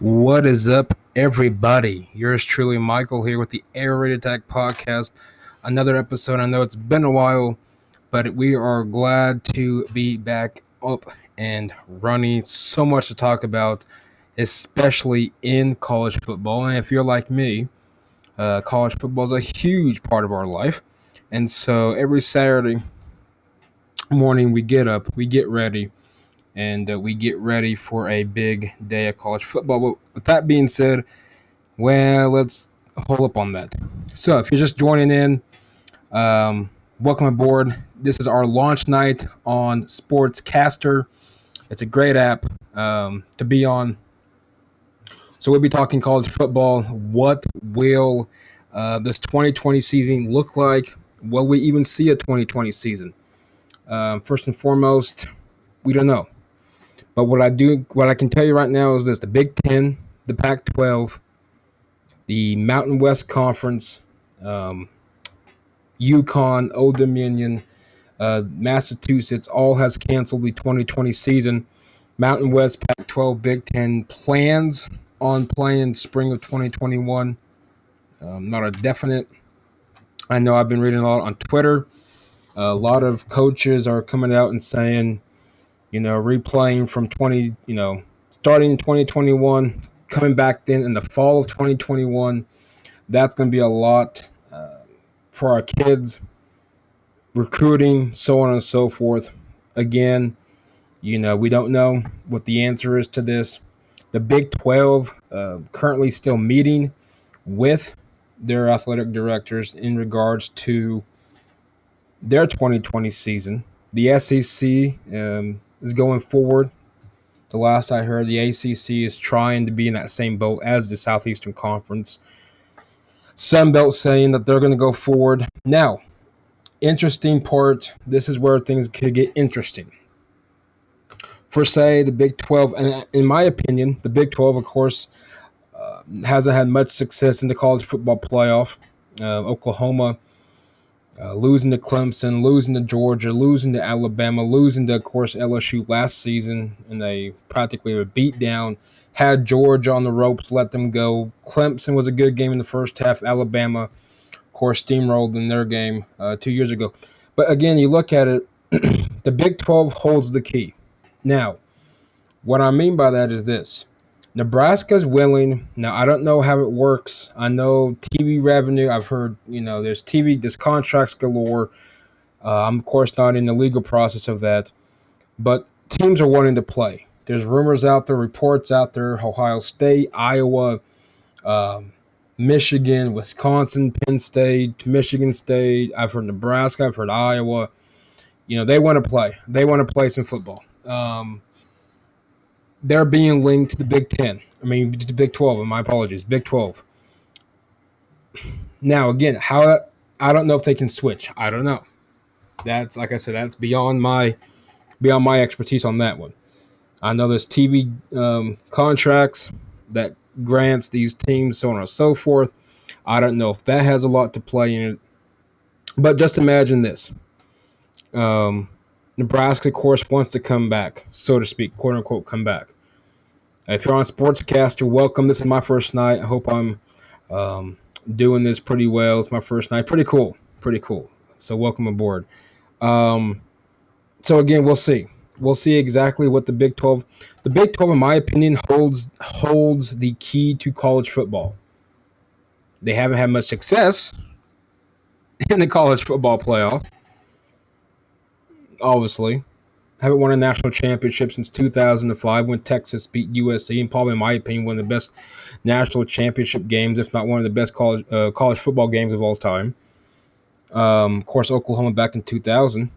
What is up, everybody? Yours truly, Michael, here with the Air Raid Attack podcast. Another episode. I know it's been a while, but we are glad to be back up and running. So much to talk about, especially in college football. And if you're like me, uh, college football is a huge part of our life. And so every Saturday morning, we get up, we get ready and uh, we get ready for a big day of college football. But with that being said, well, let's hold up on that. So, if you're just joining in, um, welcome aboard. This is our launch night on Sportscastr. It's a great app um, to be on. So, we'll be talking college football. What will uh, this 2020 season look like? Will we even see a 2020 season? Um, first and foremost, we don't know. But what I do, what I can tell you right now is this: the Big Ten, the Pac-12, the Mountain West Conference, um, UConn, Old Dominion, uh, Massachusetts, all has canceled the 2020 season. Mountain West, Pac-12, Big Ten plans on playing spring of 2021. Um, not a definite. I know I've been reading a lot on Twitter. A lot of coaches are coming out and saying you know, replaying from 20, you know, starting in 2021, coming back then in the fall of 2021. That's going to be a lot uh, for our kids, recruiting, so on and so forth. Again, you know, we don't know what the answer is to this. The Big 12 uh, currently still meeting with their athletic directors in regards to their 2020 season. The SEC, um, is going forward. The last I heard, the ACC is trying to be in that same boat as the Southeastern Conference. Sunbelt saying that they're going to go forward. Now, interesting part this is where things could get interesting. For, say, the Big 12, and in my opinion, the Big 12, of course, uh, hasn't had much success in the college football playoff. Uh, Oklahoma uh, losing to Clemson, losing to Georgia, losing to Alabama, losing to, of course, LSU last season and a practically a beatdown. Had Georgia on the ropes, let them go. Clemson was a good game in the first half. Alabama, of course, steamrolled in their game uh, two years ago. But again, you look at it, the Big 12 holds the key. Now, what I mean by that is this Nebraska's willing. Now I don't know how it works. I know TV revenue. I've heard you know there's TV, there's contracts galore. Uh, I'm of course not in the legal process of that, but teams are wanting to play. There's rumors out there, reports out there. Ohio State, Iowa, um, Michigan, Wisconsin, Penn State, Michigan State. I've heard Nebraska. I've heard Iowa. You know they want to play. They want to play some football. Um, they're being linked to the Big Ten. I mean, to the Big Twelve. And My apologies, Big Twelve. Now, again, how I don't know if they can switch. I don't know. That's like I said, that's beyond my beyond my expertise on that one. I know there's TV um, contracts that grants these teams, so on and so forth. I don't know if that has a lot to play in it. But just imagine this. Um, Nebraska, of course, wants to come back, so to speak, quote unquote, come back. If you're on Sportscastr, welcome. This is my first night. I hope I'm um, doing this pretty well. It's my first night. Pretty cool. Pretty cool. So, welcome aboard. Um, so, again, we'll see. We'll see exactly what the Big 12. The Big 12, in my opinion, holds holds the key to college football. They haven't had much success in the college football playoff obviously. Haven't won a national championship since 2005 when Texas beat USC, and probably, in my opinion, one of the best national championship games, if not one of the best college uh, college football games of all time. Um, of course, Oklahoma back in 2000.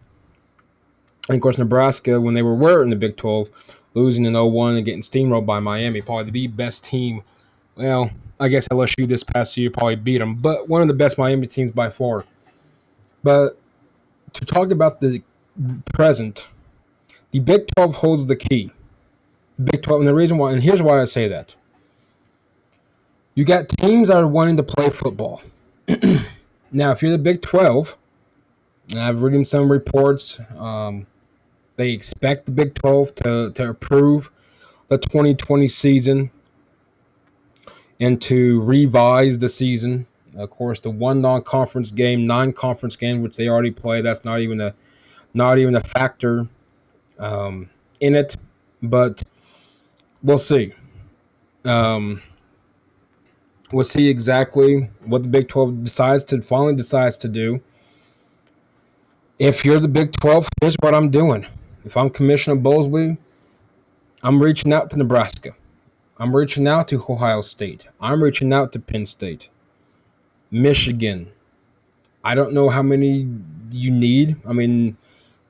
And of course, Nebraska, when they were, were in the Big 12, losing in 01 and getting steamrolled by Miami, probably the best team. Well, I guess LSU this past year probably beat them, but one of the best Miami teams by far. But to talk about the present, the Big 12 holds the key. Big 12, and the reason why, and here's why I say that. You got teams that are wanting to play football. now, if you're the Big 12, and I've read some reports, um, they expect the Big 12 to, to approve the 2020 season. and to revise the season. Of course, the one non-conference game, non-conference game, which they already play, that's not even a not even a factor um, in it. But we'll see. Um, we'll see exactly what the Big 12 decides to finally decides to do. If you're the Big 12, here's what I'm doing. If I'm Commissioner Bowlesby, I'm reaching out to Nebraska. I'm reaching out to Ohio State. I'm reaching out to Penn State. Michigan. I don't know how many you need. I mean,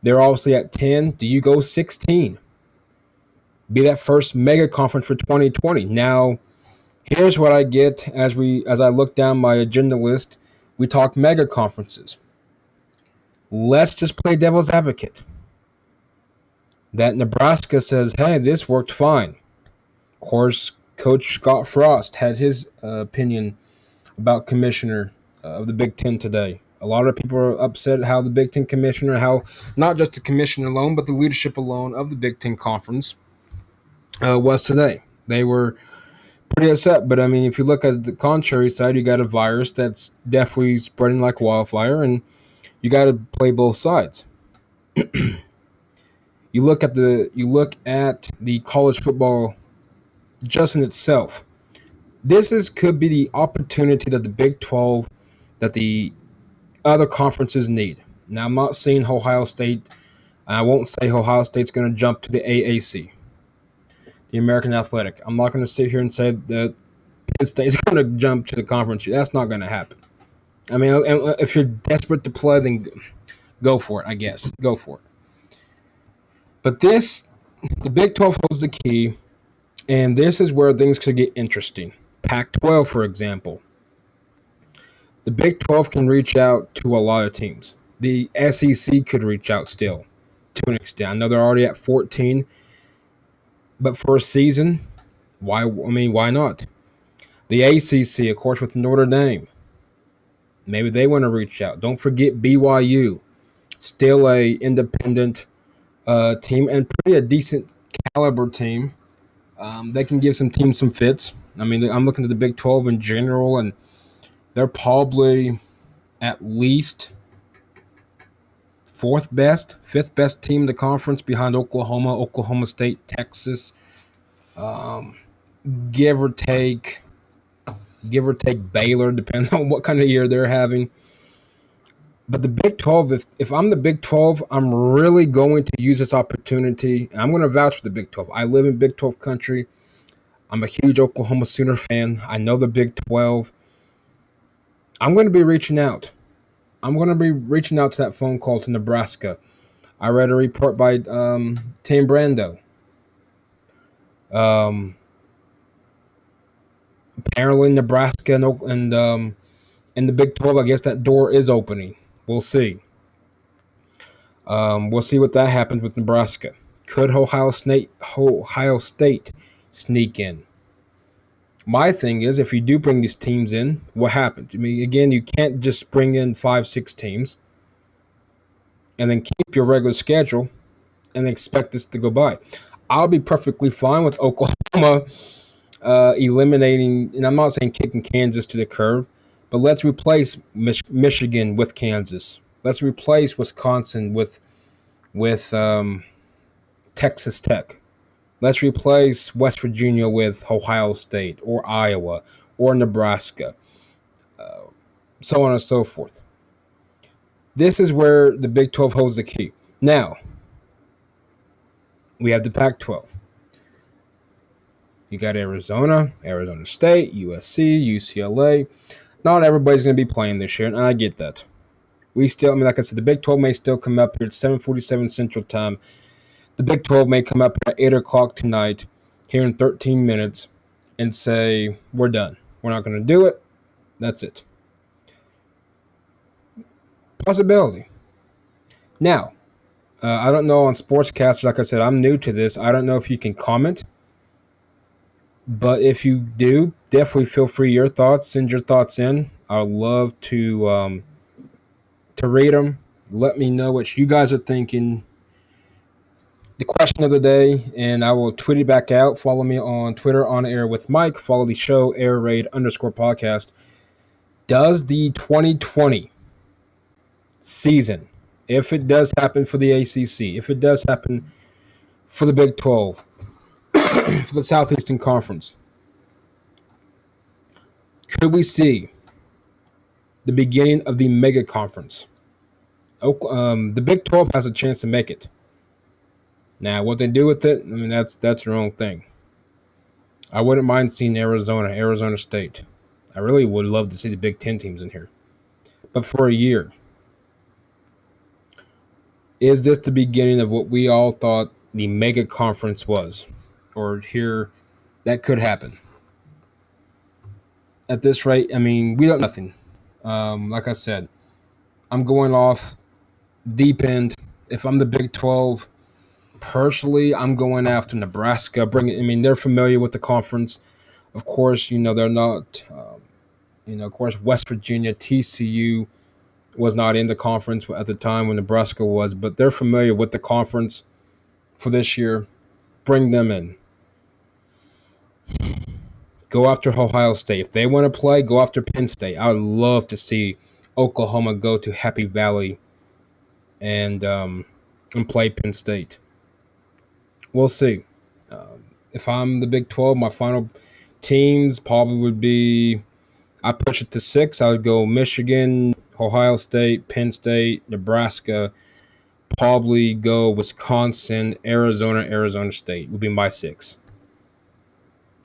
they're obviously at 10. Do you go 16? Be that first mega conference for 2020. Now, here's what I get as we as I look down my agenda list. We talk mega conferences. Let's just play devil's advocate. That Nebraska says, "Hey, this worked fine." Of course, Coach Scott Frost had his uh, opinion about commissioner uh, of the Big Ten today. A lot of people are upset how the Big Ten commissioner, how not just the commissioner alone, but the leadership alone of the Big Ten conference uh, was today. They were pretty upset. But I mean, if you look at the contrary side, you got a virus that's definitely spreading like wildfire, and you got to play both sides. you look at the you look at the college football just in itself. This is could be the opportunity that the Big 12 that the other conferences need. Now I'm not saying Ohio State I won't say Ohio State's going to jump to the AAC the American Athletic. I'm not going to sit here and say that Penn State is going to jump to the conference. That's not going to happen. I mean, uh, uh, if you're desperate to play, then go for it. I guess go for it. But this, the Big 12 holds the key, and this is where things could get interesting. Pac-12, for example. The Big 12 can reach out to a lot of teams. The SEC could reach out still to an extent. I know they're already at 14 but for a season, why? I mean, why not? The ACC, of course, with Notre Dame. Maybe they want to reach out. Don't forget BYU, still a independent uh, team and pretty a decent caliber team. Um, they can give some teams some fits. I mean, I'm looking at the Big 12 in general, and they're probably at least fourth best, fifth best team in the conference behind Oklahoma, Oklahoma State, Texas. Um, give or take, give or take Baylor, depends on what kind of year they're having. But the Big 12, if, if I'm the Big 12, I'm really going to use this opportunity. I'm going to vouch for the Big 12. I live in Big 12 country. I'm a huge Oklahoma Sooner fan. I know the Big 12. I'm going to be reaching out. I'm going to be reaching out to that phone call to Nebraska. I read a report by um, Tim Brando. Um, apparently, Nebraska and, and um, in the Big 12, I guess that door is opening. We'll see. Um, we'll see what that happens with Nebraska. Could Ohio State, Ohio State sneak in? My thing is, if you do bring these teams in, what happens? I mean, again, you can't just bring in five, six teams and then keep your regular schedule and expect this to go by. I'll be perfectly fine with Oklahoma uh, eliminating, and I'm not saying kicking Kansas to the curb, but let's replace Mich- Michigan with Kansas. Let's replace Wisconsin with with um, Texas Tech. Let's replace West Virginia with Ohio State or Iowa or Nebraska, uh, so on and so forth. This is where the Big 12 holds the key. Now, we have the Pac 12. You got Arizona, Arizona State, USC, UCLA. Not everybody's going to be playing this year, and I get that. We still, I mean, like I said, the Big 12 may still come up here at 7:47 Central Time the Big 12 may come up at 8 o'clock tonight, here in 13 minutes, and say, We're done. We're not going to do it. That's it. Possibility. Now, uh, I don't know on Sportscast, like I said, I'm new to this. I don't know if you can comment. But if you do, definitely feel free your thoughts. Send your thoughts in. I'd love to um, to read them. Let me know what you guys are thinking the question of the day, and I will tweet it back out. Follow me on Twitter on air with Mike. Follow the show air raid underscore podcast. Does the 2020 season, if it does happen for the ACC, if it does happen for the Big 12, for the Southeastern Conference, could we see the beginning of the mega conference? Um, the Big 12 has a chance to make it. Now, what they do with it, I mean, that's that's their own thing. I wouldn't mind seeing Arizona, Arizona State. I really would love to see the Big Ten teams in here. But for a year, is this the beginning of what we all thought the mega conference was? Or here, that could happen. At this rate, I mean, we got nothing. Um, like I said, I'm going off deep end. If I'm the Big 12, personally, I'm going after Nebraska. Bring, I mean, they're familiar with the conference. Of course, you know they're not. Um, you know, of course, West Virginia, TCU was not in the conference at the time when Nebraska was, but they're familiar with the conference for this year. Bring them in. Go after Ohio State. If they want to play, go after Penn State. I would love to see Oklahoma go to Happy Valley and um, and play Penn State. We'll see. Um, if I'm the Big 12, my final teams probably would be I push it to six. I would go Michigan, Ohio State, Penn State, Nebraska, probably go Wisconsin, Arizona, Arizona State would be my six.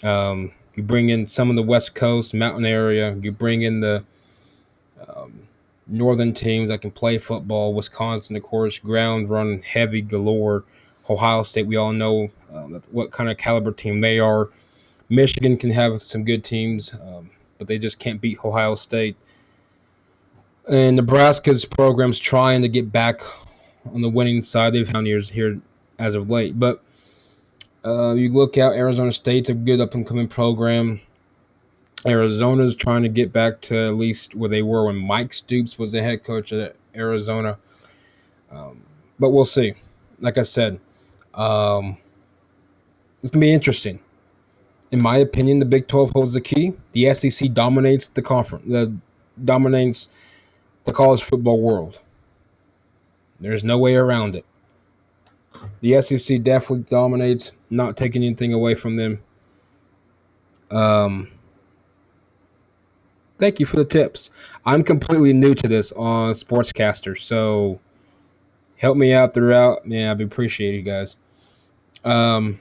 Um, you bring in some of the West Coast mountain area. You bring in the um, northern teams that can play football. Wisconsin, of course, ground run heavy galore. Ohio State, we all know uh, what kind of caliber team they are. Michigan can have some good teams, um, but they just can't beat Ohio State. And Nebraska's program's trying to get back on the winning side. They've found years here as of late, but uh, you look out, Arizona State's a good up and coming program. Arizona's trying to get back to at least where they were when Mike Stoops was the head coach at Arizona. Um, but we'll see. Like I said, um, it's gonna be interesting. In my opinion, the Big Twelve holds the key. The SEC dominates the conference. The dominates the college football world. There's no way around it. The SEC definitely dominates, not taking anything away from them. Um, thank you for the tips. I'm completely new to this on Sportscastr, so help me out throughout. Man, I'd appreciate you guys. Um,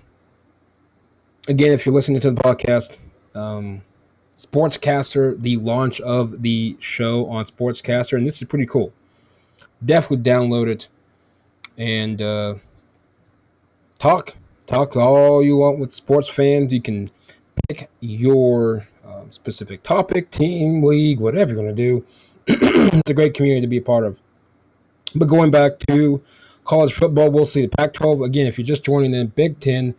again, if you're listening to the podcast, um, Sportscastr, the launch of the show on Sportscastr, and this is pretty cool. Definitely download it and uh, talk. Talk all you want with sports fans. You can pick your um, specific topic, team, league, whatever you're going to do. it's a great community to be a part of. But going back to college football, we'll see the Pac 12. Again, if you're just joining in, Big Ten,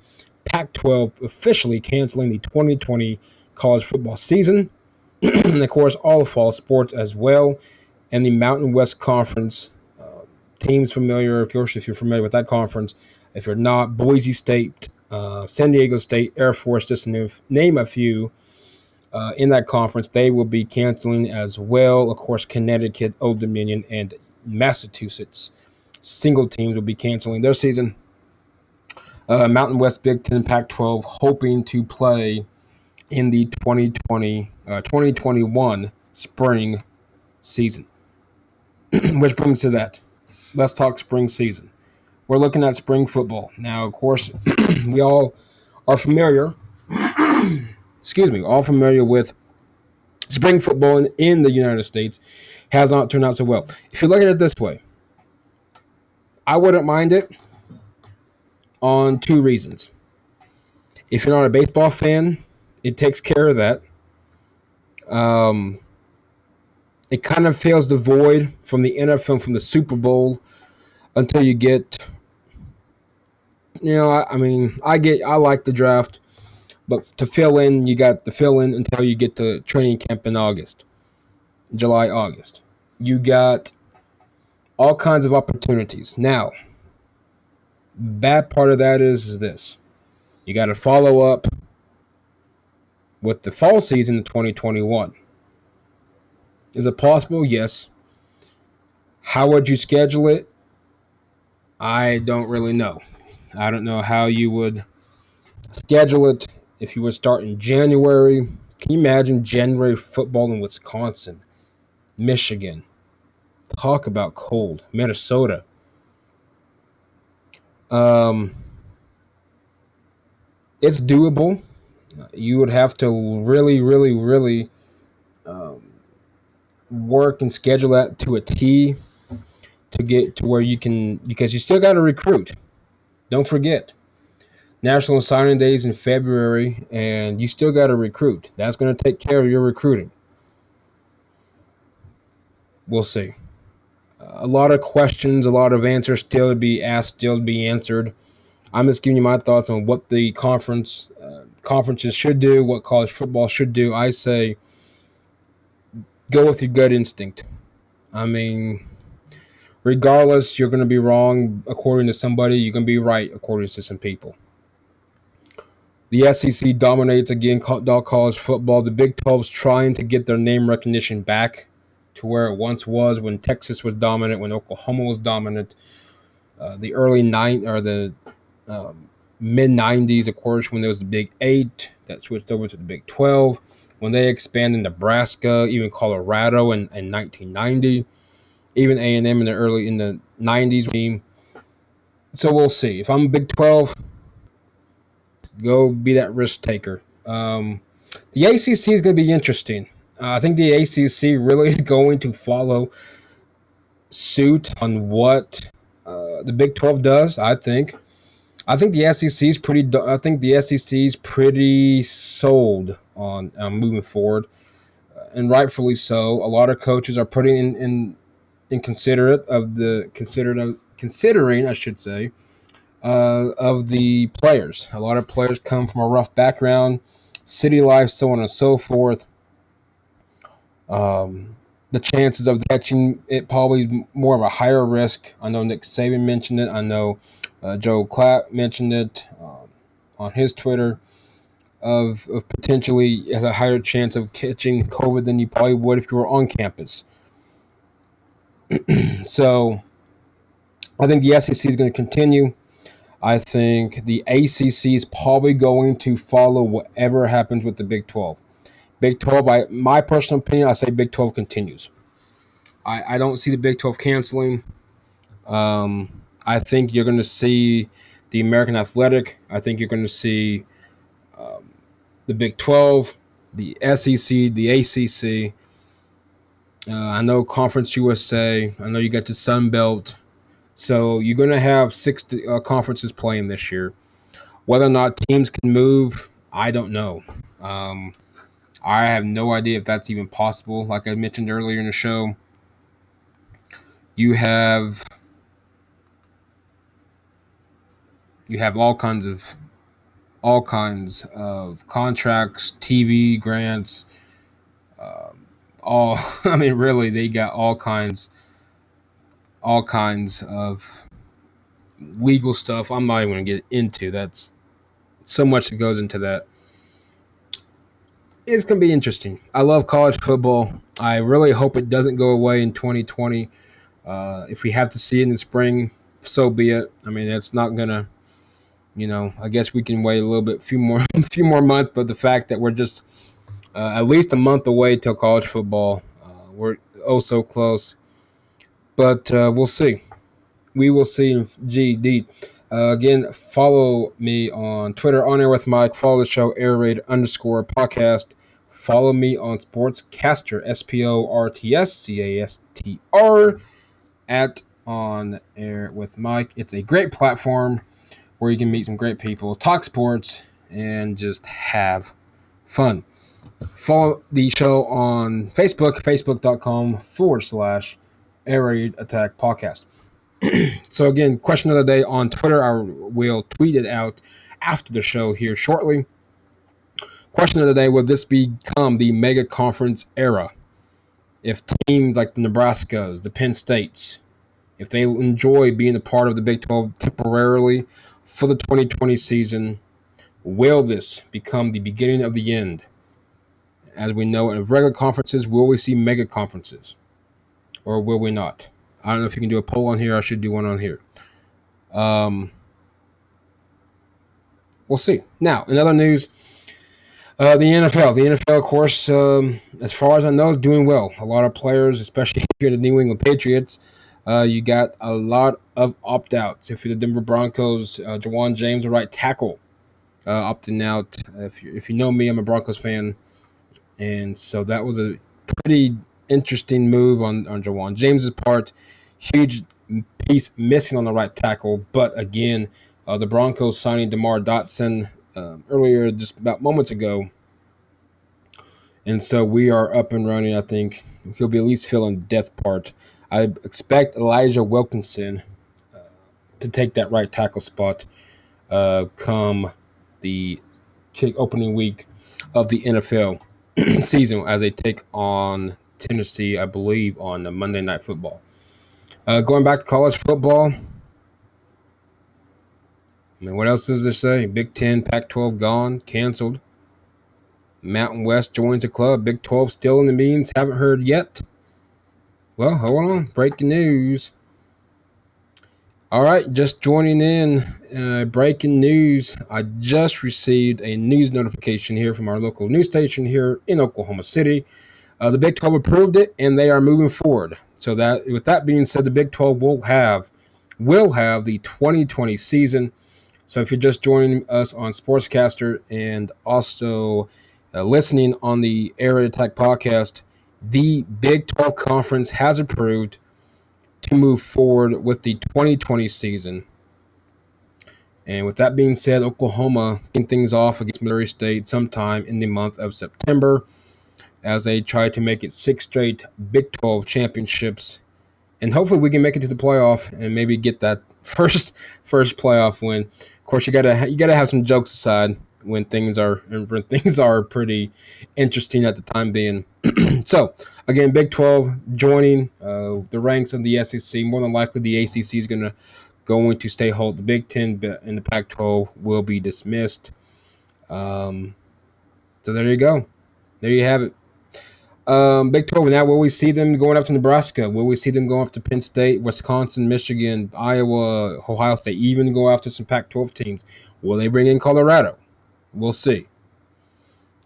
Pac 12 officially canceling the 2020 college football season. and of course, all fall sports as well. And the Mountain West Conference uh, teams familiar, of course, if you're familiar with that conference. If you're not, Boise State, uh, San Diego State, Air Force, just name a few. Uh, in that conference, they will be canceling as well. Of course, Connecticut, Old Dominion, and Massachusetts single teams will be canceling their season. Uh, Mountain West Big Ten Pac 12 hoping to play in the 2020 uh, 2021 spring season. Which brings to that. Let's talk spring season. We're looking at spring football. Now, of course, we all are familiar, excuse me, all familiar with spring football in, in the United States has not turned out so well. If you look at it this way, I wouldn't mind it on two reasons. If you're not a baseball fan, it takes care of that. Um, it kind of fills the void from the NFL, from the Super Bowl, until you get. You know, I, I mean, I get, I like the draft, but to fill in, you got to fill in until you get to training camp in August, July, August. You got all kinds of opportunities. Now, Bad part of that is, is this you got to follow up with the fall season of 2021. Is it possible? Yes. How would you schedule it? I don't really know. I don't know how you would schedule it if you would start in January. Can you imagine January football in Wisconsin, Michigan? Talk about cold. Minnesota. Um, it's doable. You would have to really, really, really um, work and schedule that to a T to get to where you can, because you still got to recruit. Don't forget. National Signing Days in February, and you still got to recruit. That's going to take care of your recruiting. We'll see. A lot of questions, a lot of answers still to be asked, still to be answered. I'm just giving you my thoughts on what the conference uh, conferences should do, what college football should do. I say go with your gut instinct. I mean, regardless, you're going to be wrong according to somebody, you're going to be right according to some people. The SEC dominates again college football. The Big 12's trying to get their name recognition back to where it once was when Texas was dominant, when Oklahoma was dominant. Uh, the early nine or the um, mid 90s, of course, when there was the Big Eight that switched over to the Big 12. When they expanded Nebraska, even Colorado in, in 1990, even A&M in the early in the 90s team. So we'll see. If I'm Big 12, go be that risk taker. Um, the ACC is going to be interesting. Uh, I think the ACC really is going to follow suit on what uh, the Big 12 does. I think. I think the SEC is pretty. I think the SEC is pretty sold on um, moving forward, uh, and rightfully so. A lot of coaches are putting in in, considerate of the considered considering, I should say, uh, of the players. A lot of players come from a rough background, city life, so on and so forth. Um, the chances of catching it probably more of a higher risk. I know Nick Saban mentioned it. I know uh, Joe Klatt mentioned it um, on his Twitter of, of potentially has a higher chance of catching COVID than you probably would if you were on campus. so I think the SEC is going to continue. I think the ACC is probably going to follow whatever happens with the Big 12. Big 12, I my personal opinion, I say Big 12 continues. I, I don't see the Big 12 canceling. Um, I think you're going to see the American Athletic. I think you're going to see um, the Big 12, the SEC, the ACC. Uh, I know Conference USA. I know you got the Sun Belt. So you're going to have six uh, conferences playing this year. Whether or not teams can move, I don't know. Um, I have no idea if that's even possible. Like I mentioned earlier in the show, you have you have all kinds of all kinds of contracts, TV grants, um, all. I mean, really, they got all kinds, all kinds of legal stuff. I'm not even gonna get into. That's so much that goes into that. It's gonna be interesting. I love college football. I really hope it doesn't go away in 2020. Uh, if we have to see it in the spring, so be it. I mean, it's not gonna you know, I guess we can wait a little bit, few more, a few more months. But the fact that we're just uh, at least a month away till college football, uh, we're oh so close. But uh, we'll see. We will see. GD. Uh, again, follow me on Twitter, on air with Mike. Follow the show, air raid underscore podcast. Follow me on Sportscastr, S P O R T S C A S T R, at on air with Mike. It's a great platform where you can meet some great people, talk sports, and just have fun. Follow the show on Facebook, facebook.com forward slash Air Raid Attack Podcast. so, again, question of the day on Twitter. I will tweet it out after the show here shortly. Question of the day Will this become the mega conference era? If teams like the Nebraskas, the Penn States, if they enjoy being a part of the Big 12 temporarily for the 2020 season, will this become the beginning of the end? As we know, in regular conferences, will we see mega conferences? Or will we not? I don't know if you can do a poll on here. I should do one on here. Um, we'll see. Now, in other news, uh, the NFL. The NFL, of course, um, as far as I know, is doing well. A lot of players, especially if you're the New England Patriots, uh, you got a lot of opt outs. If you're the Denver Broncos, uh, Ja'Wuan James, the right tackle, uh, opting out. If you, if you know me, I'm a Broncos fan. And so that was a pretty interesting move on, on Ja'Wuan James's part. Huge piece missing on the right tackle. But again, uh, the Broncos signing DeMar Dotson uh, earlier, just about moments ago. And so we are up and running. I think he'll be at least filling depth part I expect Elijah Wilkinson uh, to take that right tackle spot uh, come the kick opening week of the NFL season as they take on Tennessee, I believe, on the Monday Night Football. Uh, going back to college football, I mean, what else does there say? Big Ten, Pac 12 gone, canceled. Mountain West joins the club. Big 12 still in the meetings. Haven't heard yet. Well, hold on. Breaking news. All right, just joining in. Uh, breaking news. I just received a news notification here from our local news station here in Oklahoma City. Uh, the Big 12 approved it, and they are moving forward. So that, with that being said, the Big 12 will have will have the 2020 season. So if you're just joining us on Sportscastr and also uh, listening on the Air Attack podcast, the Big 12 Conference has approved to move forward with the 2020 season. And with that being said, Oklahoma kicking things off against Missouri State sometime in the month of September as they try to make it six straight Big 12 championships. And hopefully we can make it to the playoff and maybe get that first first playoff win. Of course, you gotta you gotta have some jokes aside when things are when things are pretty interesting at the time being. so again, Big Twelve joining uh, the ranks of the SEC. More than likely, the ACC is to going to stay hold. The Big Ten and the Pac-12 will be dismissed. Um, so there you go. There you have it. Um, Big 12. Now, will we see them going up to Nebraska? Will we see them going up to Penn State, Wisconsin, Michigan, Iowa, Ohio State, even go after some Pac 12 teams? Will they bring in Colorado? We'll see.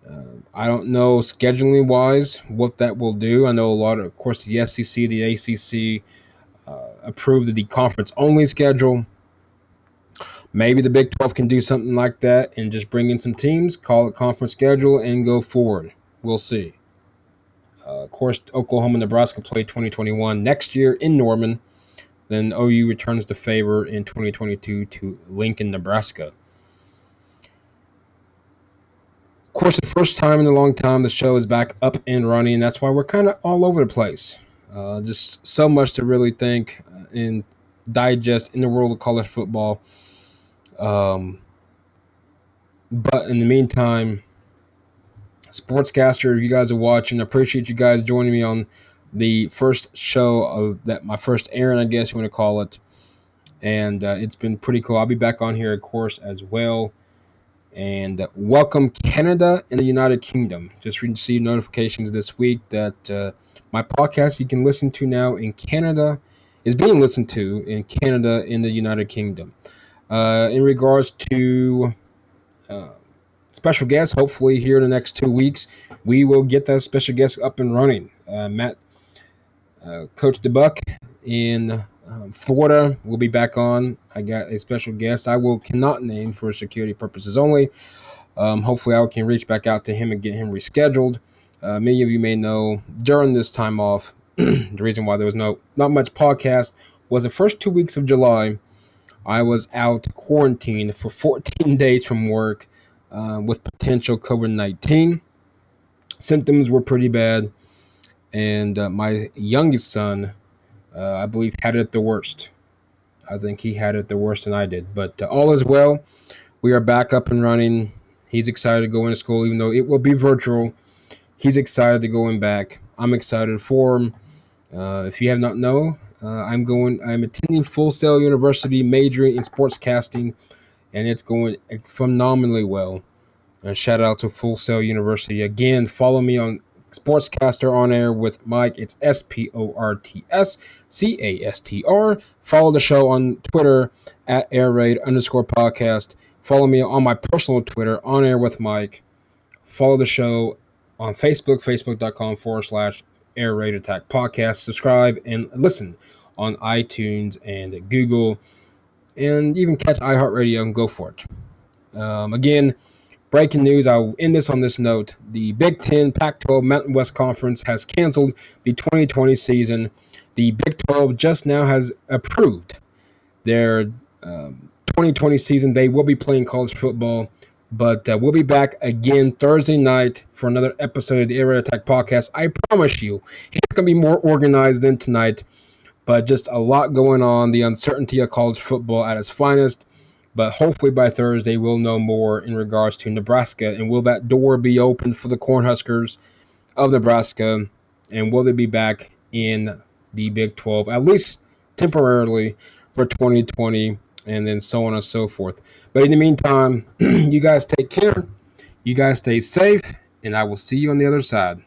Uh, I don't know scheduling wise what that will do. I know a lot of, of course, the SEC, the ACC uh, approved the conference only schedule. Maybe the Big 12 can do something like that and just bring in some teams, call it conference schedule, and go forward. We'll see. Uh, of course, Oklahoma Nebraska play 2021 next year in Norman. Then OU returns the favor in 2022 to Lincoln, Nebraska. Of course, the first time in a long time the show is back up and running. and That's why we're kind of all over the place. Uh, just so much to really think and digest in the world of college football. Um, but in the meantime, Sportscastr, If you guys are watching. I appreciate you guys joining me on the first show of that, my first airing, I guess you want to call it. And uh, it's been pretty cool. I'll be back on here, of course, as well and welcome Canada and the United Kingdom. Just received notifications this week that uh, my podcast you can listen to now in Canada is being listened to in Canada in the United Kingdom. Uh, in regards to uh, special guest. hopefully here in the next two weeks, we will get that special guest up and running. Uh, Matt, uh, Coach DeBuck in um, Florida will be back on. I got a special guest. I will cannot name for security purposes only. Um, hopefully, I can reach back out to him and get him rescheduled. Uh, many of you may know during this time off, the reason why there was no not much podcast was the first two weeks of July. I was out quarantined for 14 days from work uh, with potential COVID 19. Symptoms were pretty bad, and uh, my youngest son uh, I believe, had it the worst. I think he had it the worst than I did. But uh, all is well. We are back up and running. He's excited to go into school, even though it will be virtual. He's excited to go in back. I'm excited for him. Uh, if you have not know, Uh, I'm going. I'm attending Full Sail University, majoring in sportscasting, and it's going phenomenally well. And shout out to Full Sail University again. Follow me on Sportscastr on air with Mike. It's S P O R T S C A S T R. Follow the show on Twitter at Air Raid underscore podcast. Follow me on my personal Twitter on air with Mike. Follow the show on Facebook, facebook.com forward slash Air Raid Attack podcast. Subscribe and listen on iTunes and Google, and even catch iHeartRadio and go for it. Um, again, breaking news. I'll end this on this note: the Big Ten, Pac-12, Mountain West Conference has canceled the 2020 season. The Big 12 just now has approved their um, 2020 season. They will be playing college football. But uh, we'll be back again Thursday night for another episode of the Air Attack podcast. I promise you, it's going to be more organized than tonight but just a lot going on. The uncertainty of college football at its finest. But hopefully by Thursday, we'll know more in regards to Nebraska. And will that door be open for the Cornhuskers of Nebraska? And will they be back in the Big 12, at least temporarily for 2020? And then so on and so forth. But in the meantime, you guys take care. You guys stay safe. And I will see you on the other side.